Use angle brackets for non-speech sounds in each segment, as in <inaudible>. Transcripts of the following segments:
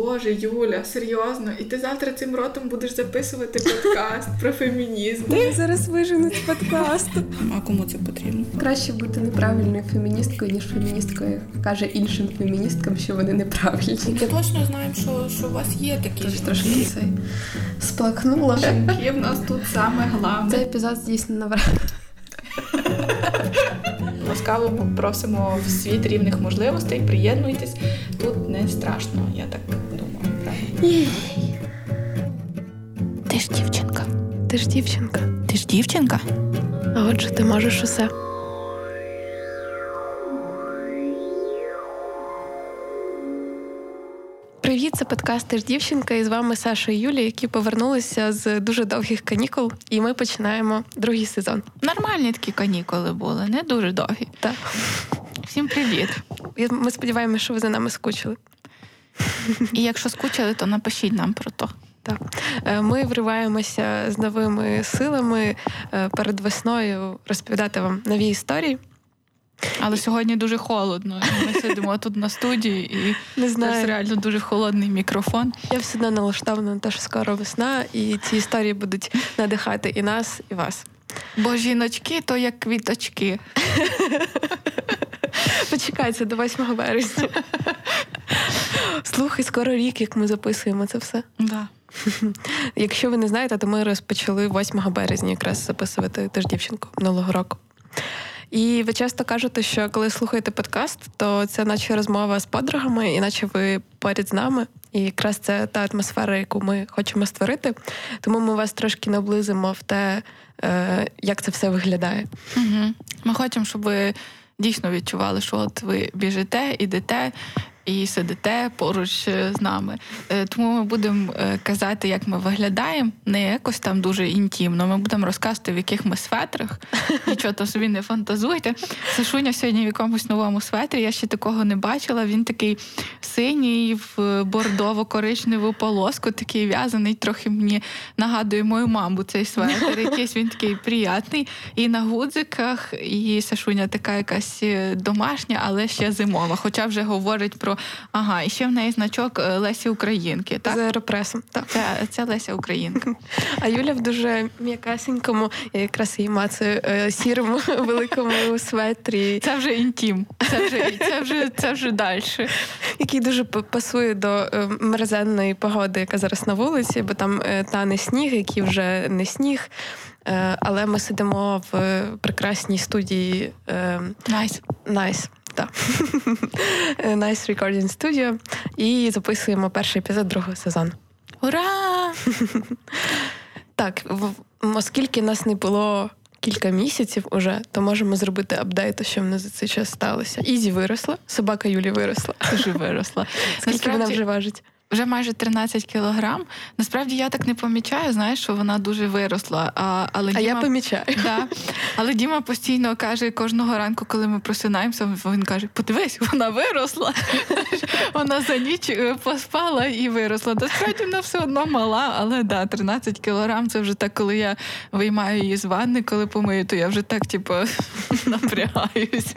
Боже, Юля, серйозно, і ти завтра цим ротом будеш записувати подкаст про фемінізм. Ти зараз виженуть з подкасту. А кому це потрібно? Краще бути неправильною феміністкою, ніж феміністкою, яка каже іншим феміністкам, що вони неправильні. Ми точно знаємо, що, що у вас є такі Тож трошки цей сплакнула. жінки. В нас тут саме головне. Цей епізод здійснено в Ласкаво попросимо в світ рівних можливостей. Приєднуйтесь. Тут не страшно, я так Ти ж дівчинка. Ти ж дівчинка. Ти ж дівчинка? А отже, ти можеш усе. Привіт, це подкаст «Ти ж дівчинка, і з вами Саша і Юлія, які повернулися з дуже довгих канікул, і ми починаємо другий сезон. Нормальні такі канікули були, не дуже довгі. Так. Всім привіт. Ми сподіваємося, що ви за нами скучили. І якщо скучили, то напишіть нам про то. Так, Е, ми вриваємося з новими силами е, перед весною розповідати вам нові історії. Але сьогодні дуже холодно. Ми сидимо тут на студії, і Не це знаю, реально дуже холодний мікрофон. я все одно налаштована на те, що скоро весна, і ці історії будуть надихати і нас, і вас. Бо жіночки то як квіточки. <laughs> Почекайте до 8 березня. Слухай, скоро рік, як ми записуємо це все. Да. <laughs> Якщо ви не знаєте, то ми розпочали 8 березня якраз записувати теж дівчинку минулого року. І ви часто кажете, що коли слухаєте подкаст, то це наче розмова з подругами, і наче ви поряд з нами. І якраз це та атмосфера, яку ми хочемо створити. Тому ми вас трошки наблизимо в те, е, як це все виглядає. Угу. Ми хочемо, щоб ви дійсно відчували, що от ви біжите, ідете і сидите поруч е, з нами. Е, Тому ми будемо е, казати, як ми виглядаємо, не якось там дуже інтімно. Ми будемо розказувати, в яких ми светрах. <laughs> Нічого то собі не фантазуйте. Сашуня сьогодні в якомусь новому светрі. Я ще такого не бачила. Він такий синій в бордово-коричневу полоску, такий в'язаний, трохи мені нагадує мою маму цей светр. Якийсь він такий приятний. І на гудзиках, і Сашуня така якась домашня, але ще зимова. Хоча вже говорить про ага, і ще в неї значок е, Лесі Українки. Так? З аеропресом. Так. Це, це Леся Українка. <laughs> А Юля в дуже м'якасенькому, я якраз її мацаю, е, сірому <laughs> великому светрі, Це вже інтім. Це вже це вже це вже далі. який дуже пасує до е, мерзенної погоди, яка зараз на вулиці, бо там тане сніг, який вже не сніг. Але ми сидимо в прекрасній студії Nice. Nice. Так. Е, <laughs> Nice Recording Studio і записуємо перший епізод другого сезону. Ура! <laughs> Так, оскільки нас не було кілька місяців уже, то можемо зробити апдейт, що в нас за цей час сталося. Ізі виросла, собака Юлі виросла. Дуже виросла. Скільки вона вже важить? Вже майже 13 кілограм. Насправді я так не помічаю, знаєш, що вона дуже виросла. А, але А Діма... я помічаю. Да. Але Діма постійно каже кожного ранку, коли ми просинаємося, він каже: подивись, вона виросла. <laughs> Вона за ніч е, поспала і виросла. Насправді вона все одно мала, але да, 13 кілограм це вже так, коли я виймаю її з ванни, коли помию, то я вже так, типу, <laughs> напрягаюсь.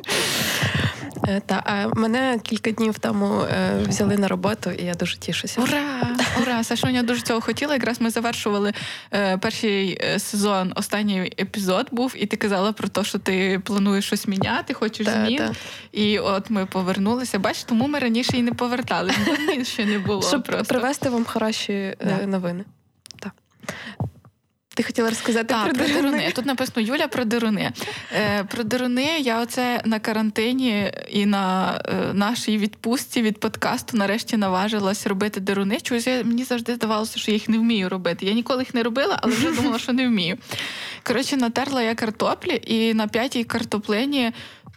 Е, Та а мене кілька днів тому е, взяли на роботу, і я дуже тішуся. Ура! Ура! Сашуня дуже цього хотіла. Якраз ми завершували е, перший сезон, останній епізод був, і ти казала про те, що ти плануєш щось міняти, хочеш Та, змін. та. І от ми повернулися. Бач, тому ми раніше і не повертали. ще не було. Щоб просто. привезти вам хороші Да. новини. Так. Ти хотіла розказати Так, про про дируни? дируни. Тут написано Юля про дируни. Е, про дируни я оце на карантині і на е, нашій відпустці від подкасту нарешті наважилась робити дируни. Чогось я- мені завжди здавалося, що я їх не вмію робити. Я ніколи їх не робила, але вже <laughs> думала, що не вмію. Коротше, натерла я картоплі, і на п'ятій картоплині.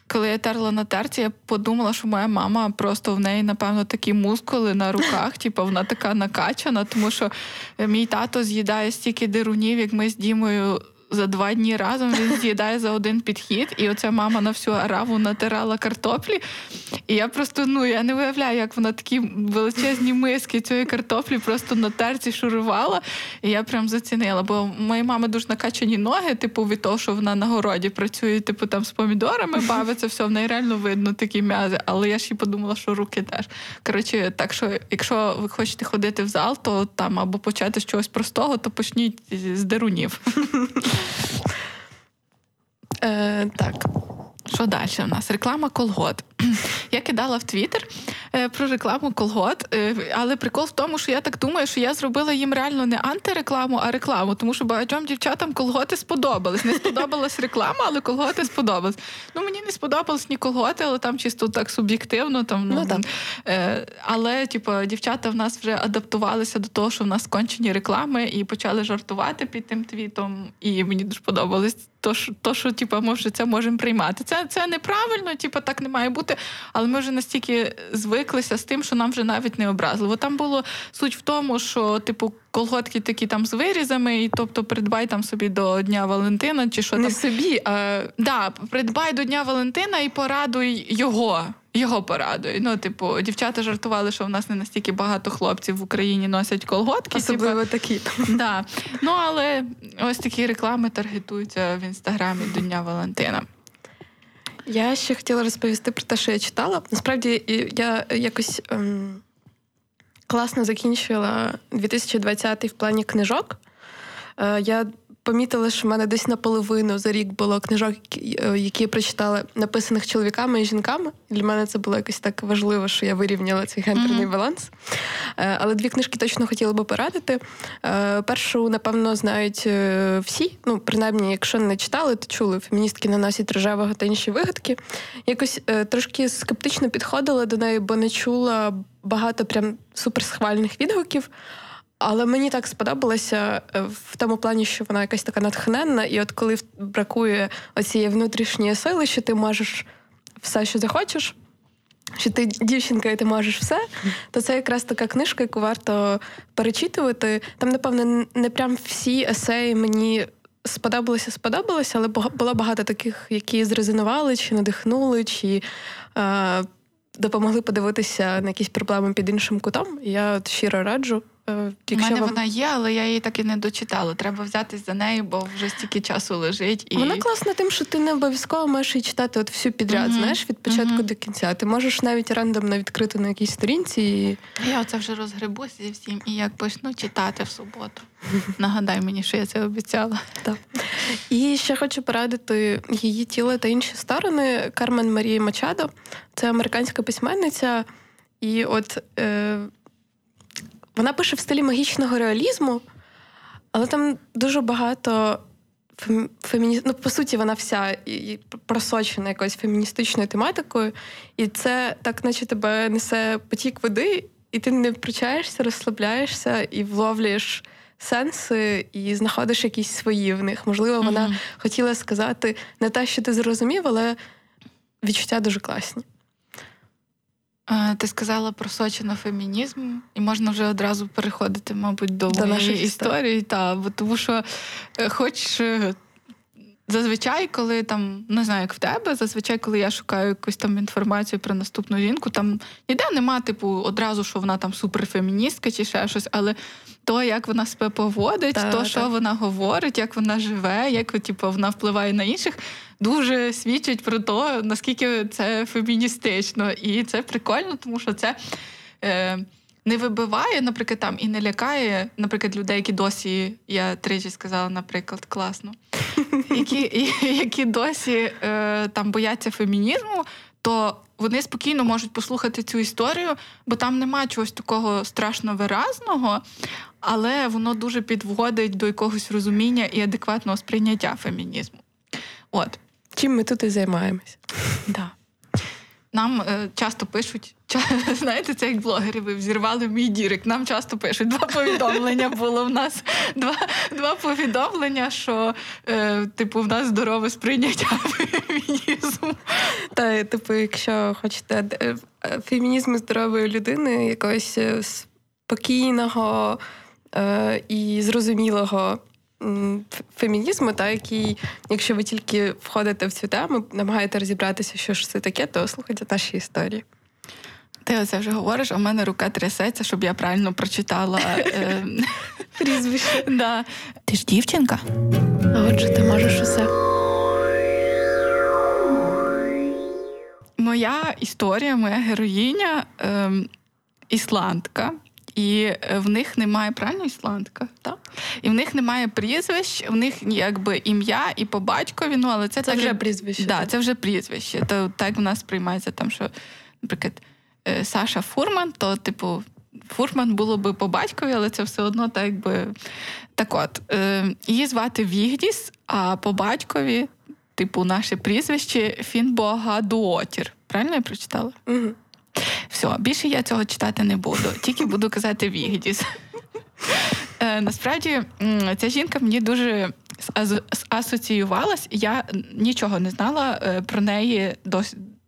Коли я терла на терці, я подумала, що моя мама просто в неї, напевно, такі мускули на руках, <laughs> типу вона така накачана, тому що мій тато з'їдає стільки дирунів, як ми з Дімою за два дні разом він з'їдає за один підхід, і оця мама на всю араву натирала картоплі. І я просто ну я не уявляю, як вона такі величезні миски цієї картоплі просто на терці шурувала. І я прям зацінила. Бо моїй мами дуже накачані ноги, типу, від того, що вона на городі працює, типу там з помідорами бавиться, все в неї реально видно такі м'язи. Але я ж і подумала, що руки теж. Коротше, так що, якщо ви хочете ходити в зал, то там або почати з чогось простого, то почніть з дерунів. Е, Так. Що далі у нас? Реклама колгот. <clears throat> Я кидала в Твіттер е, про рекламу колгот, е, але прикол в тому, що я так думаю, що я зробила їм реально не антирекламу, а рекламу, тому що багатьом дівчатам колготи сподобались. Не сподобалась реклама, але колготи сподобались. Ну мені не сподобались ні колготи, але там чисто так суб'єктивно. Там ну, ну. Е, але типу, дівчата в нас вже адаптувалися до того, що в нас кончені реклами, і почали жартувати під тим твітом. І мені дуже подобалось то, що, то, що типу, ми вже це можемо приймати. Це це неправильно, типу, так не має бути. Але ми вже настільки звиклися з тим, що нам вже навіть не образливо. Там було суть в тому, що типу колготки такі там з вирізами, і тобто придбай там собі до Дня Валентина чи що не там. собі, а да, придбай до Дня Валентина і порадуй його. Його порадує. Ну, типу, дівчата жартували, що в нас не настільки багато хлопців в Україні носять колготки. Особливо типу. такі. Да. Ну, але ось такі реклами таргетуються в інстаграмі до Дня Валентина. Я ще хотіла розповісти про те, що я читала. Насправді я якось ем, класно закінчила 2020 в плані книжок. Е, я помітила, що в мене десь наполовину за рік було книжок, які я прочитала, написаних чоловіками і жінками. Для мене це було якось так важливо, що я вирівняла цей гендерний mm-hmm. баланс. Е, але дві книжки точно хотіла би порадити. Е, першу, напевно, знають е, всі. Ну, принаймні, якщо не читали, то чули феміністки наносять рожевого та інші вигадки. Якось трошки скептично підходила до неї, бо не чула багато прям суперсхвальних відгуків. Але мені так сподобалося е, в тому плані, що вона якась така натхненна, і от коли бракує оцієї внутрішньої сили, що ти можеш все, що захочеш, що ти дівчинка, і ти можеш все, то це якраз така книжка, яку варто перечитувати. Там, напевно, не прям всі есеї мені сподобалися, сподобалися, але було багато таких, які зрезонували, чи надихнули, чи. Е- Допомогли подивитися на якісь проблеми під іншим кутом. Я от щиро раджу. Е, У мене вам... вона є, але я її так і не дочитала. Треба взятись за неї, бо вже стільки часу лежить. І... Вона класна тим, що ти не обов'язково маєш її читати от всю підряд, mm-hmm. знаєш, від початку mm-hmm. до кінця. Ти можеш навіть рандомно відкрити на якійсь сторінці. І... Я оце вже розгребуся зі всім і як почну читати в суботу. <laughs> Нагадай мені, що я це обіцяла. Так. І ще хочу порадити її тіло та інші сторони. Кармен Марії Мачадо. Це американська письменниця. І от е, вона пише в стилі магічного реалізму, але там дуже багато феміні... Ну, по суті, вона вся просочена якоюсь феміністичною тематикою, і це так, наче тебе несе потік води, і ти не втручаєшся, розслабляєшся і вловлюєш сенси, і знаходиш якісь свої в них. Можливо, вона mm-hmm. хотіла сказати не те, що ти зрозумів, але відчуття дуже класні. Ти сказала про Сочина фемінізм, і можна вже одразу переходити, мабуть, до, до моєї історії. Та, бо тому що, е, хоч е, зазвичай, коли там не знаю, як в тебе, зазвичай, коли я шукаю якусь там інформацію про наступну жінку, там ніде нема, типу, одразу, що вона там суперфеміністка чи ще щось, але то, як вона себе поводить, та, то, що вона говорить, як вона живе, як типу, вона впливає на інших, дуже свідчить про те, наскільки це феміністично. І це прикольно, тому що це. Е, не вибиває, наприклад, там і не лякає, наприклад, людей, які досі, я тричі сказала, наприклад, класно, <laughs> які які досі е, там бояться фемінізму, то вони спокійно можуть послухати цю історію, бо там нема чогось такого страшно виразного, але воно дуже підводить до якогось розуміння і адекватного сприйняття фемінізму. От. Чим ми тут і займаємось? Да. Нам е, часто пишуть, <laughs> знаєте, це як блогери, ви взірвали мій дірик. Нам часто пишуть два повідомлення. Було в нас два два повідомлення, що е, типу в нас здорове сприйняття <laughs> фемінізму. Та, типу, якщо хочете е, фемінізму здорової людини, якогось е, спокійного е, і зрозумілого фемінізму, та який, якщо ви тільки входите в цю тему, намагаєте розібратися, що ж це таке, то слухайте наші історії. Ти оце вже говориш, а в мене рука трясеться, щоб я правильно прочитала е, <laughs> прізвище. Да. Ти ж дівчинка? Отже, ти можеш усе. Моя історія, моя героїня е, ісландка. І е, в них немає правильно ісландка, так? І в них немає прізвищ, в них якби ім'я і по батькові, ну але це, це так, вже прізвище. Да, так. Це вже прізвище. То так в нас приймається там, що, наприклад, Саша Фурман, то, типу, Фурман було би по батькові, але це все одно так якби. Так от, е, її звати Вігдіс, а по батькові, типу, наше прізвище Фіннбогадоуттір. Правильно я прочитала? Угу. Все, більше я цього читати не буду, тільки буду казати Вігдіс. Е, насправді, ця жінка мені дуже асоціювалась, я нічого не знала е, про неї до,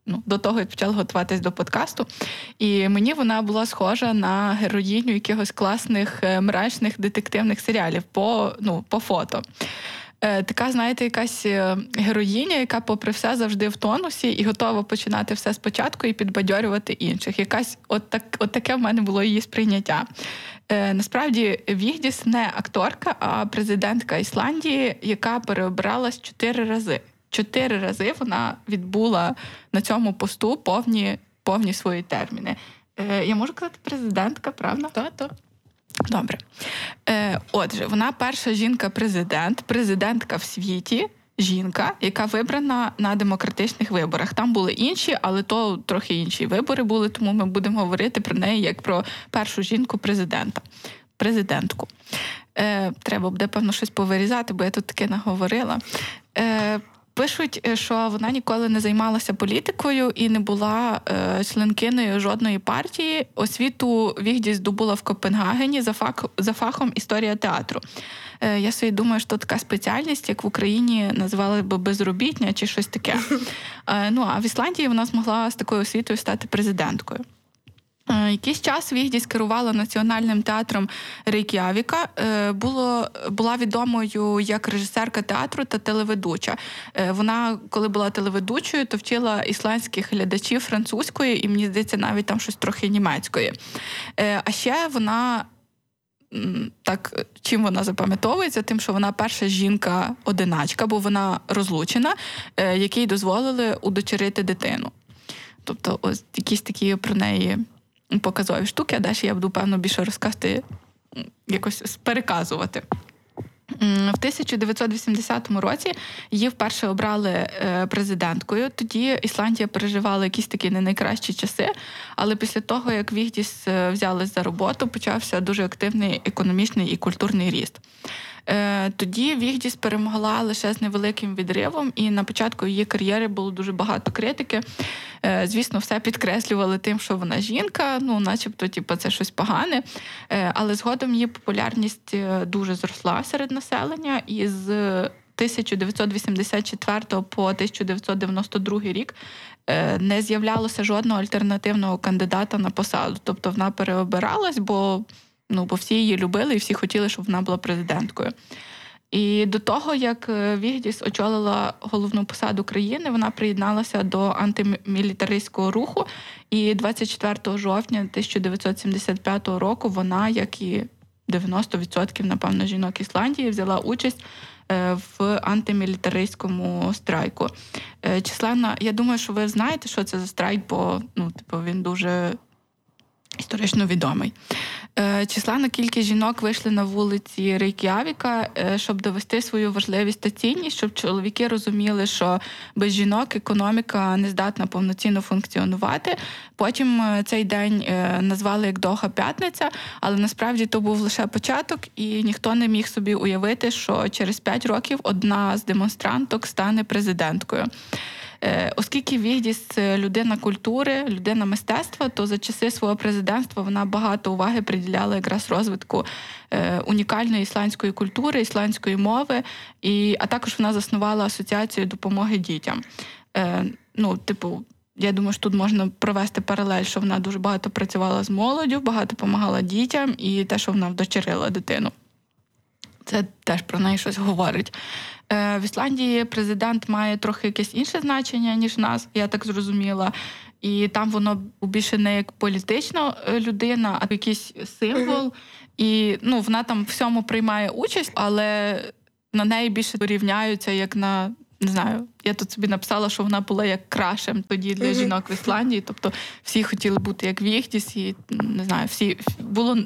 ну, до того, як почала готуватись до подкасту. І мені вона була схожа на героїню якихось класних е, мрачних детективних серіалів по, ну, по фото. Е, така, знаєте, якась е, героїня, яка, попри все, завжди в тонусі і готова починати все спочатку і підбадьорювати інших. Якась от так, от таке в мене було її сприйняття. Насправді, Вігдіс не акторка, а президентка Ісландії, яка переобиралась чотири рази. Чотири рази вона відбула на цьому посту повні повні свої терміни. Е, Я можу казати президентка, правда? Так, так. Добре. Е, Отже, вона перша жінка-президент, президентка в світі. Жінка, яка вибрана на демократичних виборах. Там були інші, але то трохи інші вибори були, тому ми будемо говорити про неї як про першу жінку-президента. Президентку. Е, Треба буде, певно, щось повирізати, бо я тут таке наговорила. Е, Пишуть, е, що вона ніколи не займалася політикою і не була е, членкиною жодної партії. Освіту Вігді здобула в Копенгагені за фах, за фахом історія театру. Е, я собі думаю, що така спеціальність, як в Україні називали би безробітня чи щось таке. <laughs> Е, ну а в Ісландії вона змогла з такою освітою стати президенткою. Е, якийсь час Вігдіс керувала національним театром Рейк'явіка. Е, було була відомою як режисерка театру та телеведуча. Е, вона, коли була телеведучою, то вчила ісландських глядачів французької, і мені здається, навіть там щось трохи німецької. А ще вона. Так, чим вона запам'ятовується, тим, що вона перша жінка-одиначка, бо вона розлучена, якій дозволили удочерити дитину. Тобто, ось якісь такі про неї показові штуки, а далі я буду, певно, більше розказати, якось переказувати. В 1980 році її вперше обрали е, президенткою. Тоді Ісландія переживала якісь такі не найкращі часи. Але після того, як Вігдіс е, взялись за роботу, почався дуже активний економічний і культурний ріст. Е, тоді Вігдіс перемогла лише з невеликим відривом, і на початку її кар'єри було дуже багато критики. Е, звісно, все підкреслювали тим, що вона жінка, ну, начебто, типу, це щось погане. Е, але згодом її популярність дуже зросла серед населення і з 1984 по 1992 рік не з'являлося жодного альтернативного кандидата на посаду. Тобто вона переобиралась, бо Ну, бо всі її любили і всі хотіли, щоб вона була президенткою. І до того, як е, Вігдіс очолила головну посаду країни, вона приєдналася до антимілітаристського руху. І 24 жовтня 1975 року вона, як і 90% напевно жінок Ісландії, взяла участь е, в антимілітаристському страйку. Е, численна, я думаю, що ви знаєте, що це за страйк, бо ну, типу, він дуже історично відомий. Е, численна кількість жінок вийшли на вулиці Рейк'явіка, е, щоб довести свою важливість та цінність, щоб чоловіки розуміли, що без жінок економіка не здатна повноцінно функціонувати. Потім е, цей день назвали як Довга п'ятниця, але насправді то був лише початок, і ніхто не міг собі уявити, що через п'ять років одна з демонстранток стане президенткою. Е, оскільки Вігдіс людина культури, людина мистецтва, то за часи свого президентства вона багато уваги приділяла якраз розвитку е, унікальної ісландської культури, ісландської мови, і а також вона заснувала асоціацію допомоги дітям. Е, ну, типу. Я думаю, що тут можна провести паралель, що вона дуже багато працювала з молоддю, багато допомагала дітям, і те, що вона вдочерила дитину. Це теж про неї щось говорить. Е, В Ісландії президент має трохи якесь інше значення, ніж в нас, я так зрозуміла. І там воно більше не як політична е, людина, а якийсь символ. І ну, вона там всьому приймає участь, але на неї більше порівняються як на. Не знаю, я тут собі написала, що вона була як крашем тоді для жінок в Ісландії. Тобто всі хотіли бути як Віхтіс, і не знаю, всі було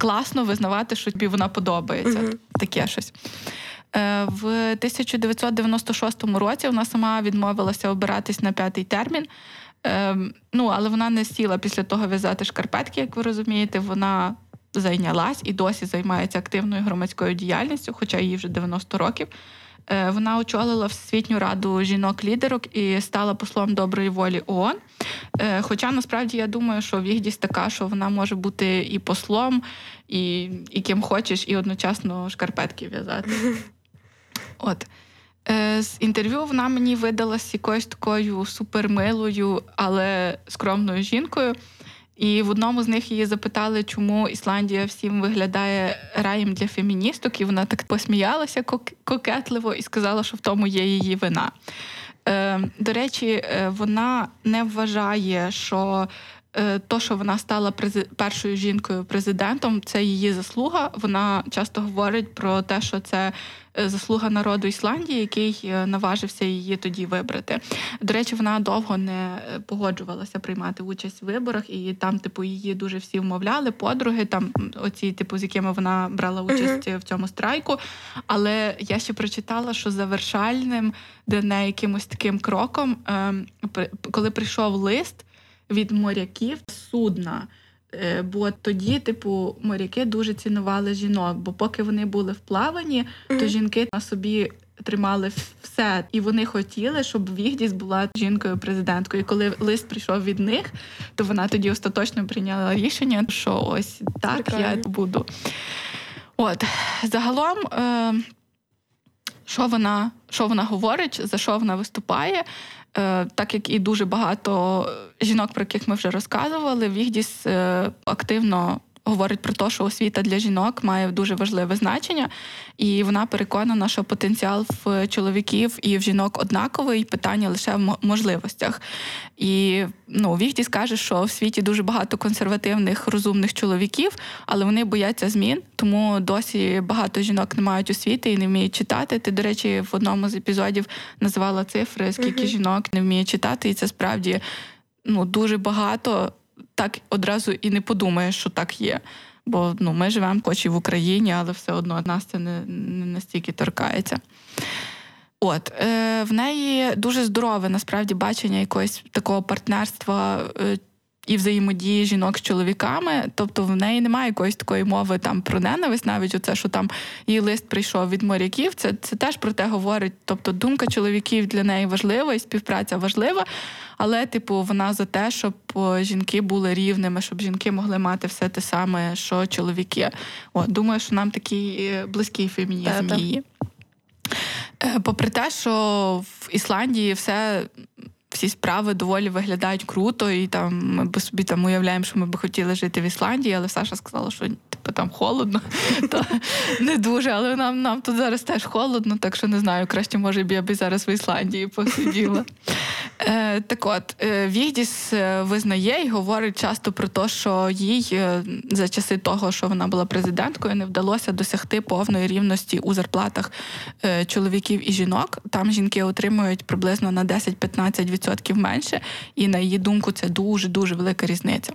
класно визнавати, що тобі вона подобається. Таке щось. Е, в 1996 році вона сама відмовилася обиратись на п'ятий термін. Ем, ну, але вона не сіла після того в'язати шкарпетки, як ви розумієте. Вона зайнялась і досі займається активною громадською діяльністю, хоча їй вже 90 років. Е, вона очолила Всесвітню раду жінок-лідерок і стала послом доброї волі ООН. Е, хоча насправді я думаю, що Вігдість така, що вона може бути і послом, і і ким хочеш, і одночасно шкарпетки в'язати. <laughs> От. Е, з інтерв'ю вона мені видалась якоюсь такою супермилою, але скромною жінкою. І в одному з них її запитали, чому Ісландія всім виглядає раєм для феміністок, і вона так посміялася кокетливо і сказала, що в тому є її вина. Е, До речі, е, вона не вважає, що то, що вона стала першою жінкою президентом, це її заслуга. Вона часто говорить про те, що це е, заслуга народу Ісландії, який е, наважився її тоді вибрати. До речі, вона довго не погоджувалася приймати участь в виборах, і там, типу, її дуже всі вмовляли, подруги, там оці, типу, з якими вона брала участь uh-huh. в цьому страйку. Але я ще прочитала, що завершальним для неї якимось таким кроком, ем, коли прийшов лист від моряків судна. Е, бо тоді, типу, моряки дуже цінували жінок, бо поки вони були в плаванні, то жінки на собі тримали все, і вони хотіли, щоб Вігдіс була жінкою-президенткою. І коли лист прийшов від них, то вона тоді остаточно прийняла рішення, що ось так я буду. От загалом, е, що вона що вона говорить, за що вона виступає. Е, так як і дуже багато жінок, про яких ми вже розказували, Вігдіс е, активно говорить про те, що освіта для жінок має дуже важливе значення, і вона переконана, що потенціал в чоловіків і в жінок однаковий, питання лише в можливостях. І ну, Віхтіс каже, що в світі дуже багато консервативних, розумних чоловіків, але вони бояться змін, тому досі багато жінок не мають освіти і не вміють читати. Ти, до речі, в одному з епізодів називала цифри, скільки uh-huh. жінок не вміє читати, і це справді ну, дуже багато так одразу і не подумаєш, що так є. Бо ну, ми живемо хоч і в Україні, але все одно нас це не, не настільки торкається. От е, в неї дуже здорове насправді бачення якогось такого партнерства е, і взаємодії жінок з чоловіками. Тобто в неї немає якоїсь такої мови там про ненависть, навіть оце, що там її лист прийшов від моряків. Це це теж про те говорить. Тобто думка чоловіків для неї важлива і співпраця важлива. Але, типу, вона за те, щоб жінки були рівними, щоб жінки могли мати все те саме, що чоловіки. От, Думаю, що нам такий е, близький фемінізм її. Е, попри те, що в Ісландії все всі справи доволі виглядають круто, і там ми би собі там уявляємо, що ми би хотіли жити в Ісландії, але Саша сказала, що типу там холодно, <laughs> то не дуже. Але нам нам тут зараз теж холодно, так що не знаю, краще може б я би зараз в Ісландії посиділа. Е, Так от е, Вігдіс е, визнає і говорить часто про те, що їй е, за часи того, що вона була президенткою, не вдалося досягти повної рівності у зарплатах чоловіків і жінок. Там жінки отримують приблизно на 10-15% менше, і на її думку, це дуже дуже велика різниця.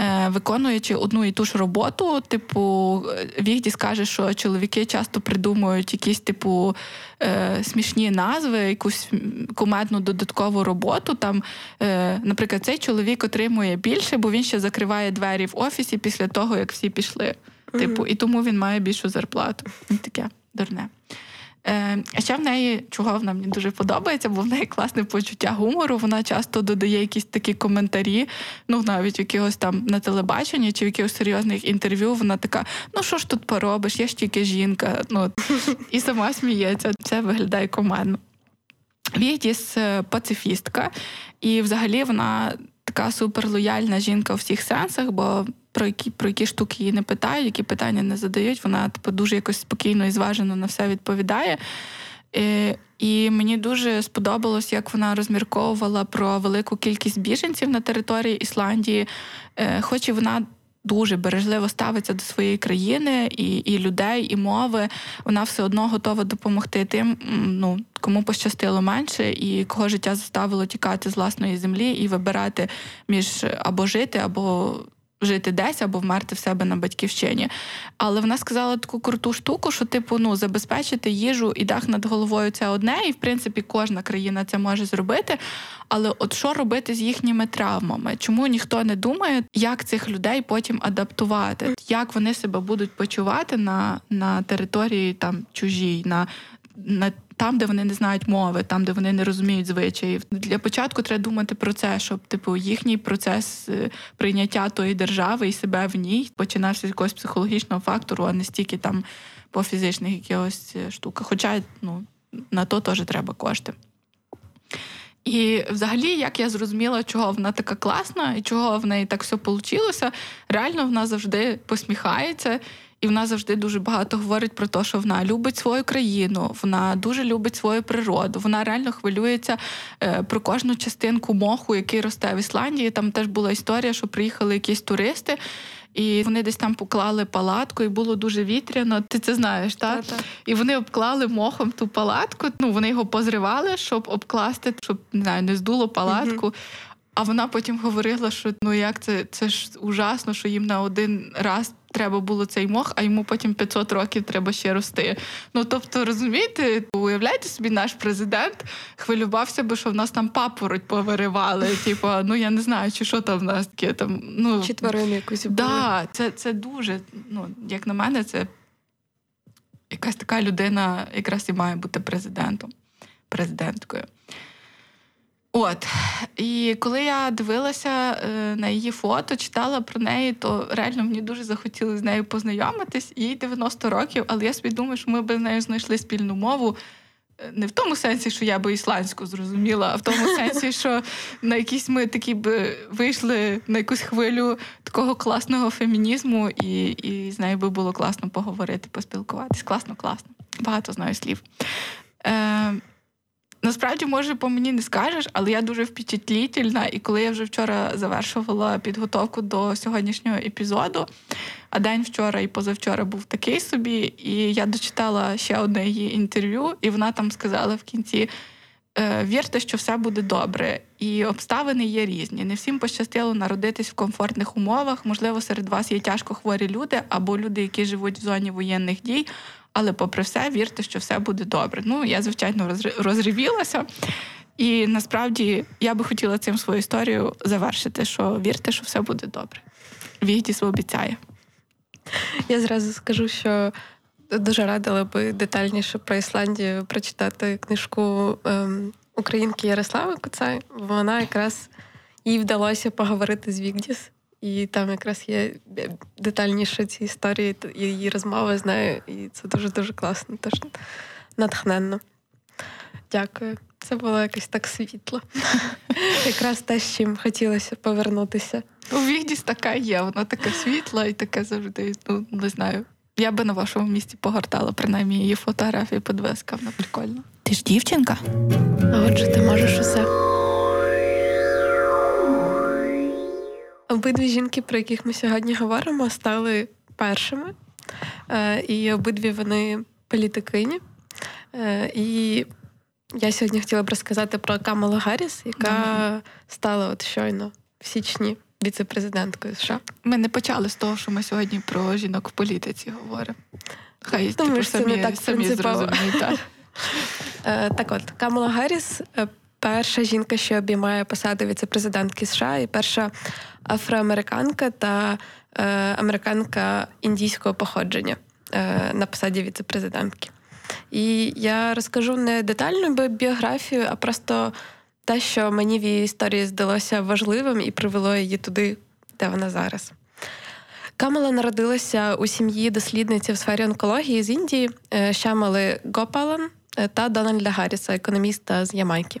Е, виконуючи одну і ту ж роботу, типу, Вігді скаже, що чоловіки часто придумують якісь типу е, смішні назви, якусь кумедну додаткову роботу. Там, е, Наприклад, цей чоловік отримує більше, бо він ще закриває двері в офісі після того, як всі пішли. Типу, і тому він має більшу зарплату. Таке дурне. Е, а ще в неї, чого вона мені дуже подобається, бо в неї класне почуття гумору. Вона часто додає якісь такі коментарі, ну навіть якогось там на телебаченні чи в якихось серйозних інтерв'ю. Вона така: ну що ж тут поробиш? Я ж тільки жінка. Ну і сама сміється. Це виглядає командно. Вігдіс е, пацифістка, і взагалі вона така суперлояльна жінка у всіх сенсах, бо про які про які штуки її не питають, які питання не задають. Вона типу, дуже якось спокійно і зважено на все відповідає. І, і мені дуже сподобалось, як вона розмірковувала про велику кількість біженців на території Ісландії, е, хоч і вона. Дуже бережливо ставиться до своєї країни і і людей, і мови. Вона все одно готова допомогти тим, ну кому пощастило менше, і кого життя заставило тікати з власної землі і вибирати між або жити, або жити десь або вмерти в себе на батьківщині. Але вона сказала таку круту штуку, що типу ну забезпечити їжу і дах над головою це одне, і в принципі кожна країна це може зробити. Але от що робити з їхніми травмами? Чому ніхто не думає, як цих людей потім адаптувати, як вони себе будуть почувати на на території там чужій, на на там, де вони не знають мови, там, де вони не розуміють звичаїв. Для початку треба думати про це, щоб типу їхній процес е, прийняття тої держави і себе в ній починався з якогось психологічного фактору, а не стільки там по фізичних якихось е, штуках. Хоча ну, на то теж треба кошти. І взагалі, як я зрозуміла, чого вона така класна і чого в неї так все вийшло, реально вона завжди посміхається і вона завжди дуже багато говорить про те, що вона любить свою країну, вона дуже любить свою природу. Вона реально хвилюється е, про кожну частинку моху, який росте в Ісландії. Там теж була історія, що приїхали якісь туристи. І вони десь там поклали палатку, і було дуже вітряно. Ти це знаєш, так? так? І вони обклали мохом ту палатку. Ну вони його позривали, щоб обкласти, щоб не знаю, не здуло палатку. uh А вона потім говорила, що ну як це це ж ужасно, що їм на один раз треба було цей мох, а йому потім 500 років треба ще рости. Ну тобто, розумієте, уявляйте собі, наш президент хвилювався би, що в нас там папороть повиривали. <laughs> Типу, ну я не знаю, чи що там в нас таке там. Ну чи тварини якусь були. Да, це, це дуже. Ну як на мене, це якась така людина, якраз і має бути президентом, президенткою. От і коли я дивилася е, на її фото, читала про неї, то реально мені дуже захотілося з нею познайомитись. Їй 90 років, але я собі думаю, що ми б з нею знайшли спільну мову. Е, не в тому сенсі, що я би ісландську зрозуміла, а в тому <laughs> сенсі, що на якісь ми такі б вийшли на якусь хвилю такого класного фемінізму, і і з нею би було класно поговорити, поспілкуватись. Класно, класно. Багато знаю слів. Е, Насправді, може, по мені не скажеш, але я дуже впечатлітельна. І коли я вже вчора завершувала підготовку до сьогоднішнього епізоду, а день вчора і позавчора був такий собі, і я дочитала ще одне її інтерв'ю, і вона там сказала в кінці: «Е, вірте, що все буде добре, і обставини є різні. Не всім пощастило народитись в комфортних умовах. Можливо, серед вас є тяжко хворі люди або люди, які живуть в зоні воєнних дій. Але, попри все, вірте, що все буде добре. Ну, я, звичайно, розривілася. І насправді я би хотіла цим свою історію завершити, що вірте, що все буде добре. Вігдіс обіцяє. Я зразу скажу, що дуже радила би детальніше про Ісландію прочитати книжку ем, українки Ярослави Куцай. Вона якраз їй вдалося поговорити з Вігдіс. І там якраз є детальніше ці історії, її розмови з нею, і це дуже-дуже класно, теж натхненно. Дякую. Це було якось так світло. <laughs> Якраз те, з чим хотілося повернутися. У Вігдіс така є, вона така світла і таке завжди, ну не знаю. Я би на вашому місці погортала, принаймні її фотографії подвеска, вона прикольна. Ти ж дівчинка? А отже, ти можеш усе. Обидві жінки, про яких ми сьогодні говоримо, стали першими, е, і обидві вони політикині. Е, і я сьогодні хотіла б розказати про Камалу Гарріс, яка mm-hmm. стала от щойно в січні віце-президенткою США. Ми не почали з того, що ми сьогодні про жінок в політиці говоримо. Хай Тому типу, самі, не так самі зрозуміють. Так. <laughs> Е, так от, Камала Гарріс перша жінка, що обіймає посаду віце-президентки США, і перша афроамериканка та е, американка індійського походження е, на посаді віце-президентки. І я розкажу не детальну біографію, а просто те, що мені в її історії здалося важливим і привело її туди, де вона зараз. Камала народилася у сім'ї дослідниці в сфері онкології з Індії, Шамали е, Гопалан та Дональда Гарріса, економіста з Ямайки.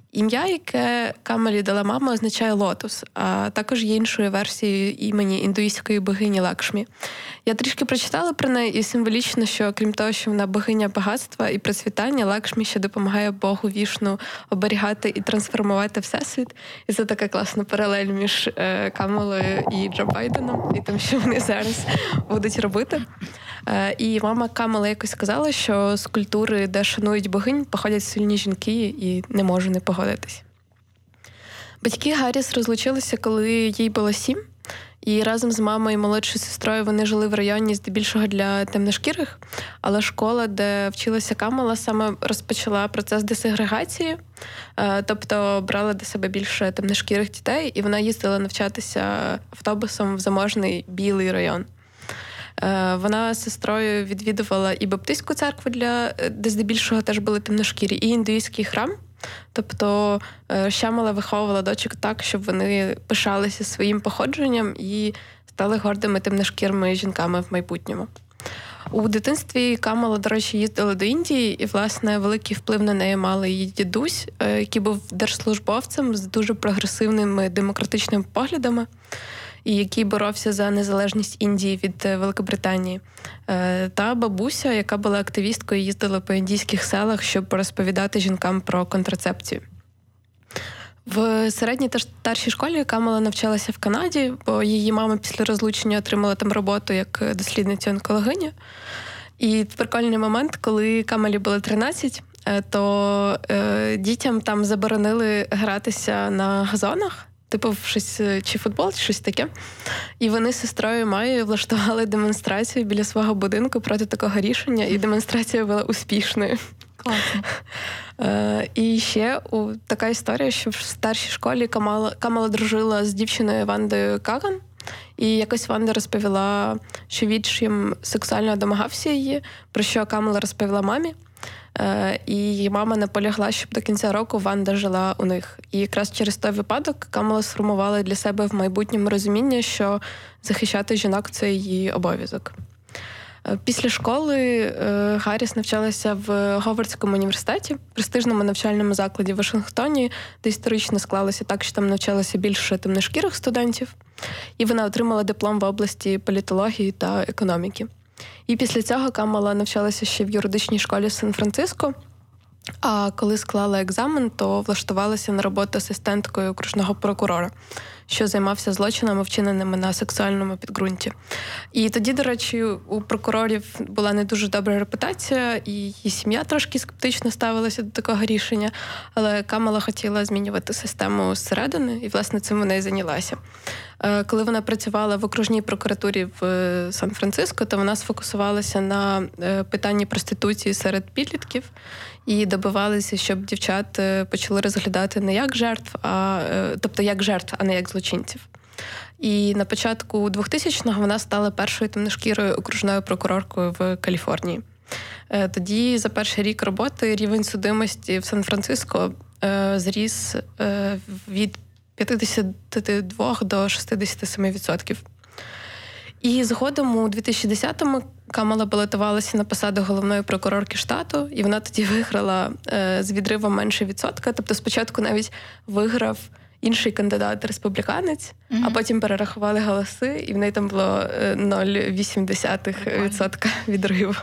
Ім'я, яке Камалі дала мама, означає лотос, а також є іншою версією імені індуїстської богині Лакшмі. Я трішки прочитала про неї і символічно, що крім того, що вона богиня багатства і процвітання, Лакшмі ще допомагає Богу вішну оберігати і трансформувати всесвіт. І це така класна паралель між е, Камалою і Джо Байденом, і тим, що вони зараз будуть робити. Е, і мама Камала якось сказала, що з культури, де шанують богинь, походять сильні жінки, і не можу не погодитись. Батьки Гарріс розлучилися, коли їй було сім. І разом з мамою і молодшою сестрою вони жили в районі здебільшого для темношкірих. Але школа, де вчилася Камала, саме розпочала процес десегрегації, е, тобто брала до себе більше темношкірих дітей, і вона їздила навчатися автобусом в заможний білий район. Е, вона з сестрою відвідувала і Баптистську церкву, для де здебільшого теж були темношкірі, і індуїзький храм. Тобто Щамала виховувала дочок так, щоб вони пишалися своїм походженням і стали гордими темношкірими жінками в майбутньому. У дитинстві Камала, до речі, їздила до Індії, і, власне, великий вплив на неї мали її дідусь, е, який був держслужбовцем з дуже прогресивними демократичними поглядами який боровся за незалежність Індії від е, Великобританії, е, та бабуся, яка була активісткою, їздила по індійських селах, щоб розповідати жінкам про контрацепцію. В середній та старшій школі Камала навчалася в Канаді, бо її мама після розлучення отримала там роботу як дослідниця онкологиня. І прикольний момент, коли Камалі було 13, е, то е, дітям там заборонили гратися на газонах типу, щось е, чи футбол, чи щось таке. І вони з сестрою Майєю влаштували демонстрацію біля свого будинку проти такого рішення, і демонстрація була успішною. Класно. <laughs> Е, І ще у, така історія, що в старшій школі Камала Камала дружила з дівчиною Вандою Каган. І якось Ванда розповіла, що відчим сексуально домагався її, про що Камала розповіла мамі. Е, і мама наполягла, щоб до кінця року Ванда жила у них. І якраз через той випадок Камала сформувала для себе в майбутньому розуміння, що захищати жінок це її обов'язок. Е, після школи е, Гарріс навчалася в Говардському університеті, престижному навчальному закладі в Вашингтоні, де історично склалося так, що там навчалося більше темношкірих студентів, і вона отримала диплом в області політології та економіки. І після цього Камала навчалася ще в юридичній школі Сан-Франциско. А коли склала екзамен, то влаштувалася на роботу асистенткою окружного прокурора що займався злочинами, вчиненими на сексуальному підґрунті. І тоді, до речі, у прокурорів була не дуже добра репутація, і її сім'я трошки скептично ставилася до такого рішення. Але Камала хотіла змінювати систему зсередини, і власне цим вона і зайнялася. Е, коли вона працювала в окружній прокуратурі в Сан-Франциско, то вона сфокусувалася на е, питанні проституції серед підлітків і добивалися, щоб дівчат е, почали розглядати не як жертв, а е, тобто як жертв, а не як злочинців. І на початку 2000-го вона стала першою темношкірою окружною прокуроркою в Каліфорнії. Е, тоді за перший рік роботи рівень судимості в Сан-Франциско зріс від 52 до 67%. І згодом у 2010-му Камала балотувалася на посаду головної прокурорки штату, і вона тоді виграла е, з відривом менше відсотка. Тобто, спочатку навіть виграв інший кандидат республіканець, mm-hmm. а потім перерахували голоси, і в неї там було 0,8% е, <laughs> відриву.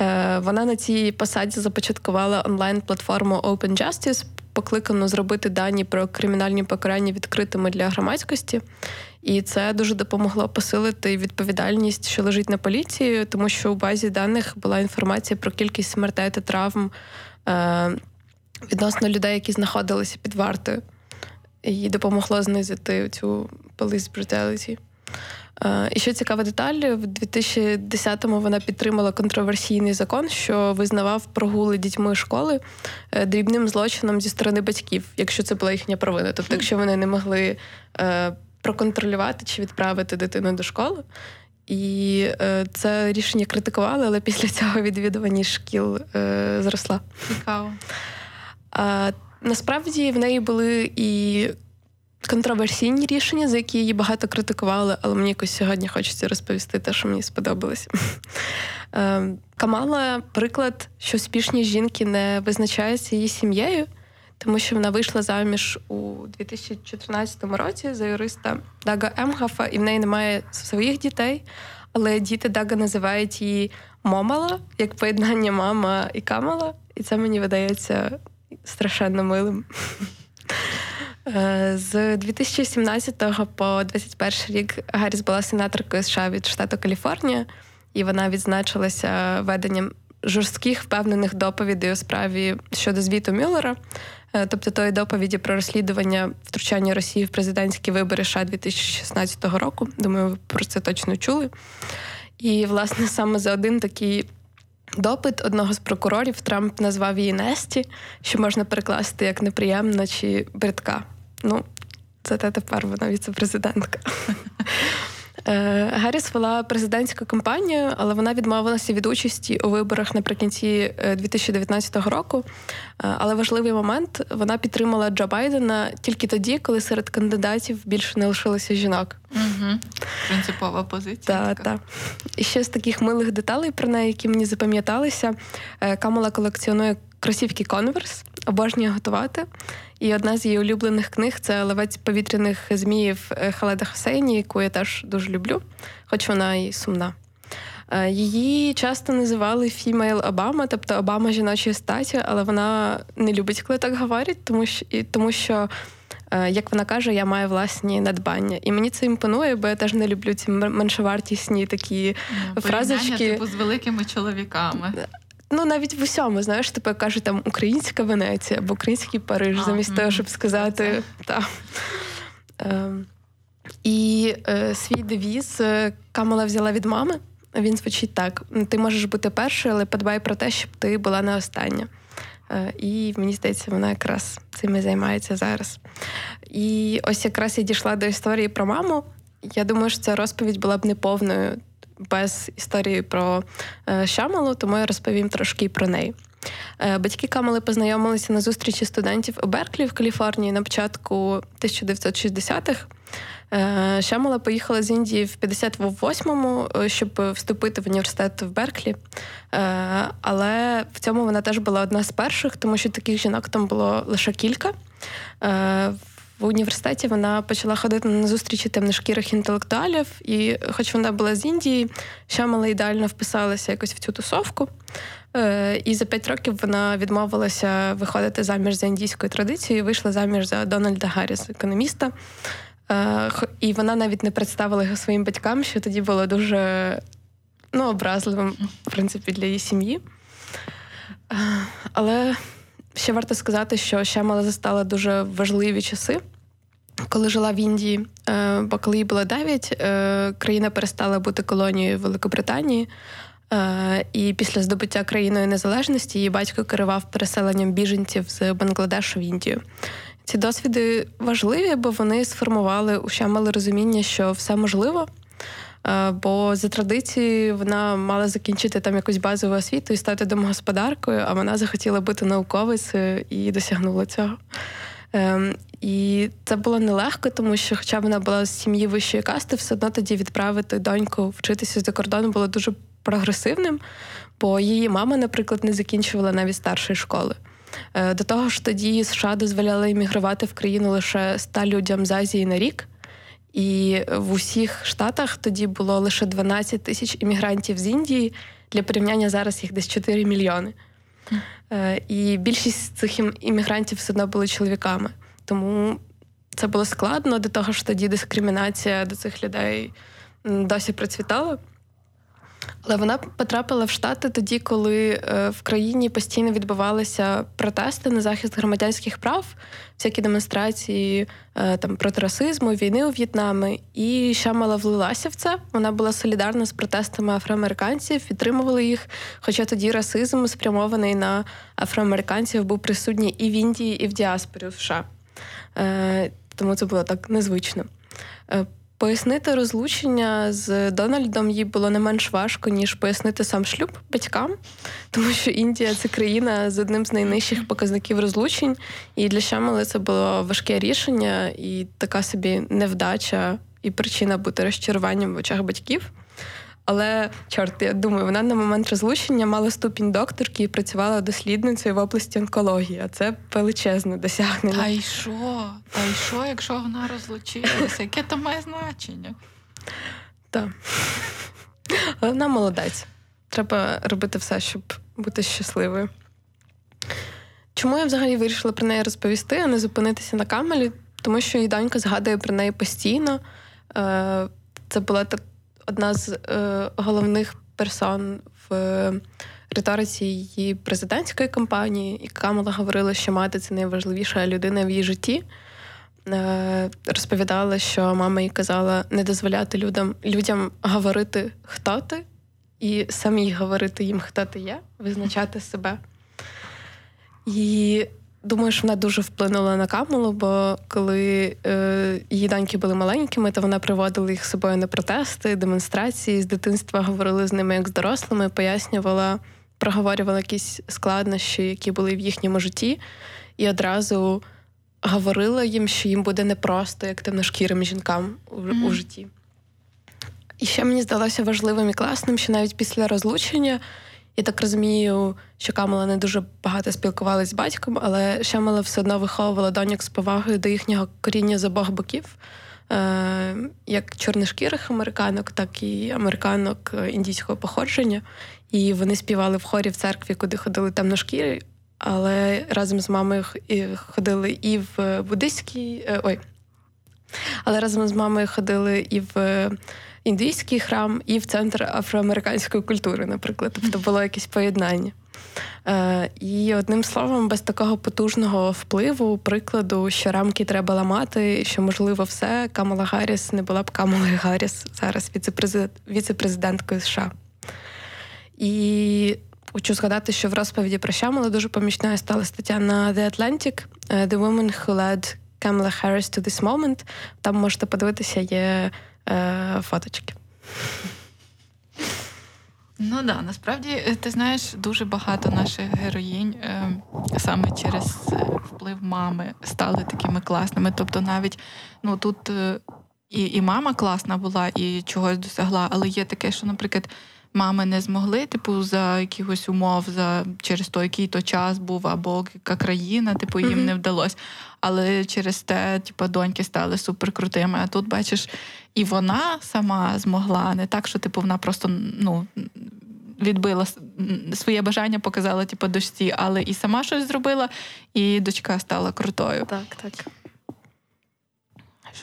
Е, вона на цій посаді започаткувала онлайн-платформу Open Justice, покликану зробити дані про кримінальні покарання відкритими для громадськості. І це дуже допомогло посилити відповідальність, що лежить на поліції, тому що у базі даних була інформація про кількість смертей та травм е, відносно людей, які знаходилися під вартою, і допомогло знизити цю police brutality. Е, і ще цікава деталь, в 2010-му вона підтримала контроверсійний закон, що визнавав прогули дітьми школи е, дрібним злочином зі сторони батьків, якщо це була їхня провина. Тобто, якщо вони не могли е, проконтролювати чи відправити дитину до школи. І це рішення критикували, але після цього відвідуваність шкіл зросла. Цікаво. А, Насправді в неї були і контроверсійні рішення, за які її багато критикували, але мені якось сьогодні хочеться розповісти те, що мені сподобалось. <laughs> Ем, Камала приклад, що успішні жінки не визначаються її сім'єю. Тому що вона вийшла заміж у 2014 році за юриста Дага Емгафа, і в неї немає своїх дітей. Але діти Дага називають її Момала, як поєднання мама і камала. І це мені видається страшенно милим. Е, з 2017 по 2021 рік Гарріс була сенаторкою США від штату Каліфорнія, і вона відзначилася веденням жорстких впевнених доповідей у справі щодо звіту Мюллера, тобто тої доповіді про розслідування втручання Росії в президентські вибори США 2016 року. Думаю, ви про це точно чули. І, власне, саме за один такий допит одного з прокурорів Трамп назвав її Несті, що можна перекласти як неприємна чи бридка. Ну, це те тепер вона віце-президентка. <laughs> Е, Гарріс вела президентську кампанію, але вона відмовилася від участі у виборах наприкінці 2019 е, року. Е, але важливий момент вона підтримала Джо Байдена тільки тоді, коли серед кандидатів більше не лишилося жінок. Угу. Принципова позиція. Так, так. І ще з таких милих деталей про неї, які мені запам'яталися, Камала колекціонує кросівки Converse, обожнює готувати. І одна з її улюблених книг це Ловець повітряних зміїв Халеда Хосейні, яку я теж дуже люблю, хоч вона і сумна. Е, її часто називали Female Obama, тобто Обама жіночої статі, але вона не любить, коли так говорять, тому що, тому що, е, як вона каже, я маю власні надбання. І мені це імпонує, бо я теж не люблю ці меншовартісні такі ну, фразочки. типу з великими чоловіками. Ну, навіть в усьому, знаєш, типу кажуть там українська Венеція або український Париж, а, замість м- того, щоб сказати. Та. Е, І е, свій девіз е, Камала взяла від мами. Він звучить так: ти можеш бути першою, але подбай про те, щоб ти була не остання. Е, і мені здається, вона якраз цим і займається зараз. І ось якраз я дійшла до історії про маму. Я думаю, що ця розповідь була б неповною без історії про е, Шамалу, тому я розповім трошки про неї. Е, батьки Камали познайомилися на зустрічі студентів у Берклі в Каліфорнії на початку 1960-х. Е, Шамала поїхала з Індії в 58-му, щоб вступити в університет в Берклі. Але в цьому вона теж була одна з перших, тому що таких жінок там було лише кілька в університеті вона почала ходити на зустрічі темношкірих інтелектуалів, і, хоч вона була з Індії, Шамала ідеально вписалася якось в цю тусовку. Е, і за п'ять років вона відмовилася виходити заміж за індійською традицією, і вийшла заміж за Дональда Гарріса, економіста. Е, і вона навіть не представила його своїм батькам, що тоді було дуже ну, образливим, в принципі, для її сім'ї. Е, але Ще варто сказати, що Шемала застала дуже важливі часи. Коли жила в Індії, е, бо коли їй було 9, е, країна перестала бути колонією Великобританії. Е, і після здобуття країною незалежності її батько керував переселенням біженців з Бангладешу в Індію. Ці досвіди важливі, бо вони сформували у Шамали розуміння, що все можливо, бо за традицією вона мала закінчити там якусь базову освіту і стати домогосподаркою, а вона захотіла бути науковицею і досягнула цього. Ем, і це було нелегко, тому що, хоча вона була з сім'ї вищої касти, все одно тоді відправити доньку вчитися за кордону було дуже прогресивним, бо її мама, наприклад, не закінчувала навіть старшої школи. Е, до того ж, тоді США дозволяли іммігрувати в країну лише ста людям з Азії на рік. І в усіх штатах тоді було лише 12 тисяч іммігрантів з Індії. Для порівняння зараз їх десь 4 мільйони. Mm. І більшість цих іммігрантів все одно були чоловіками. Тому це було складно до того, що тоді дискримінація до цих людей досі процвітала. Але вона потрапила в Штати тоді, коли е, в країні постійно відбувалися протести на захист громадянських прав, всякі демонстрації е, там проти расизму, війни у В'єтнамі. І Шамала влилася в це. Вона була солідарна з протестами афроамериканців, підтримувала їх. Хоча тоді расизм спрямований на афроамериканців був присутній і в Індії, і в діаспорі в США. Е, тому це було так незвично. Пояснити розлучення з Дональдом їй було не менш важко, ніж пояснити сам шлюб батькам, тому що Індія це країна з одним з найнижчих показників розлучень, і для Шамали це було важке рішення і така собі невдача і причина бути розчаруванням в очах батьків. Але чорт, я думаю, вона на момент розлучення мала ступінь докторки і працювала дослідницею в області онкології. А це величезне досягнення. Та й що? Та й що, якщо вона розлучилася? Яке то має значення? Так. Але вона молодець. Треба робити все, щоб бути щасливою. Чому я взагалі вирішила про неї розповісти, а не зупинитися на камелі? Тому що її донька згадує про неї постійно. Е, це була одна з е, головних персон в риториці її президентської кампанії, і Камала говорила, що мати це найважливіша людина в її житті. Е, розповідала, що мама їй казала не дозволяти людям людям говорити, хто ти, і самі говорити їм, хто ти є, визначати себе. І думаю, що вона дуже вплинула на Камалу, бо коли е, її доньки були маленькими, то вона приводила їх з собою на протести, демонстрації. З дитинства говорили з ними як з дорослими, пояснювала, проговорювала якісь складнощі, які були в їхньому житті, і одразу говорила їм, що їм буде непросто, як темношкірим жінкам у, mm-hmm. у житті. І ще мені здалося важливим і класним, що навіть після розлучення. Я так розумію, що Камала не дуже багато спілкувалася з батьком, але Шамала все одно виховувала доньок з повагою до їхнього коріння з обох боків, е, як чорношкірих американок, так і американок індійського походження. І вони співали в хорі в церкві, куди ходили темношкірі, але разом з мамою ходили і в. Е, ой, але разом з мамою ходили і в індійський храм і в центр афроамериканської культури, наприклад. Тобто було якесь поєднання. Е, І одним словом, без такого потужного впливу, прикладу, що рамки треба ламати, що можливо все, Камала Гарріс не була б Камалою Гарріс зараз віце-президенткою США. І хочу згадати, що в розповіді про Шамала дуже помічною стала стаття на The Atlantic «The Woman Who Led Kamala Harris to This Moment. Там можете подивитися, є е, фоточки. Ну да, насправді е, ти знаєш, дуже багато наших героїнь е, саме через е, вплив мами стали такими класними. Тобто, навіть ну тут е, і, і мама класна була, і чогось досягла, але є таке, що, наприклад мами не змогли, типу, за якихось умов, за через той, який то час був, або яка країна, типу, їм mm-hmm. не вдалося. Але через те, типу, доньки стали суперкрутими. А тут бачиш, і вона сама змогла, не так, що типу вона просто ну. Відбила своє бажання, показала типу, дочці, але і сама щось зробила, і дочка стала крутою. Так, так.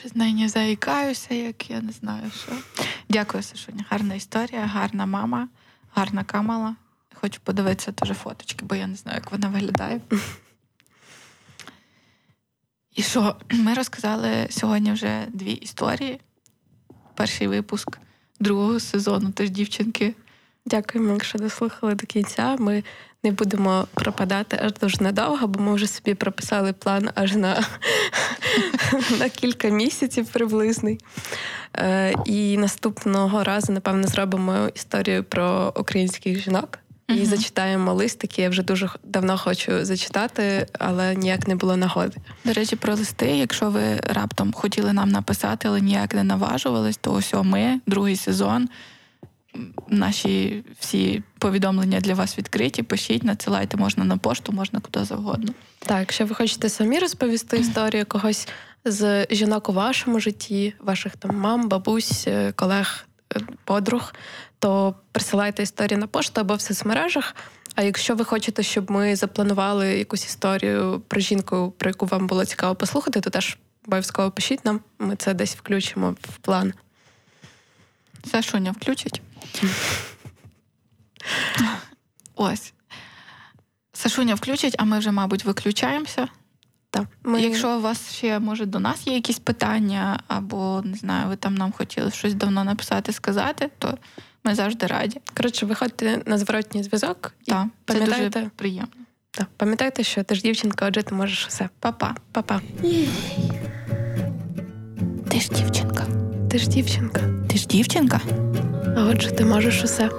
Щось нині заїкаюся, як я не знаю що. Дякую, Сашуня. Гарна історія, гарна мама, гарна камала. Хочу подивитися теж фоточки, бо я не знаю, як вона виглядає. І що, ми розказали сьогодні вже дві історії. Перший випуск другого сезону, теж дівчинки. Дякуємо, якщо дослухали до кінця. Ми не будемо пропадати аж дуже надовго, бо ми вже собі прописали план аж на <laughs> на кілька місяців приблизний. Е, І наступного разу, напевно, зробимо історію про українських жінок. І uh зачитаємо лист, який я вже дуже давно хочу зачитати, але ніяк не було нагоди. До речі, про листи. Якщо ви раптом хотіли нам написати, але ніяк не наважувались, то ось ми, другий сезон наші всі повідомлення для вас відкриті. Пишіть, надсилайте, можна на пошту, можна куди завгодно. Так, якщо ви хочете самі розповісти історію когось з жінок у вашому житті, ваших там мам, бабусь, е, колег, е, подруг, то присилайте історії на пошту або в соцмережах. А якщо ви хочете, щоб ми запланували якусь історію про жінку, про яку вам було цікаво послухати, то теж обов'язково пишіть нам. Ми це десь включимо в план. Сашуня включить. <laughs> Ось. Сашуня включить, а ми вже, мабуть, виключаємося. Так. Ми... Якщо у вас ще, може, до нас є якісь питання, або не знаю, ви там нам хотіли щось давно написати, сказати, то ми завжди раді. Коротше, виходьте на зворотній зв'язок. Так, це дуже приємно. Так, Пам'ятайте, що ти ж дівчинка, отже, ти можеш усе. Па-па. Па-па. Ти ж дівчинка. Ти ж дівчинка. Ти ж дівчинка. А отже, ти можеш усе.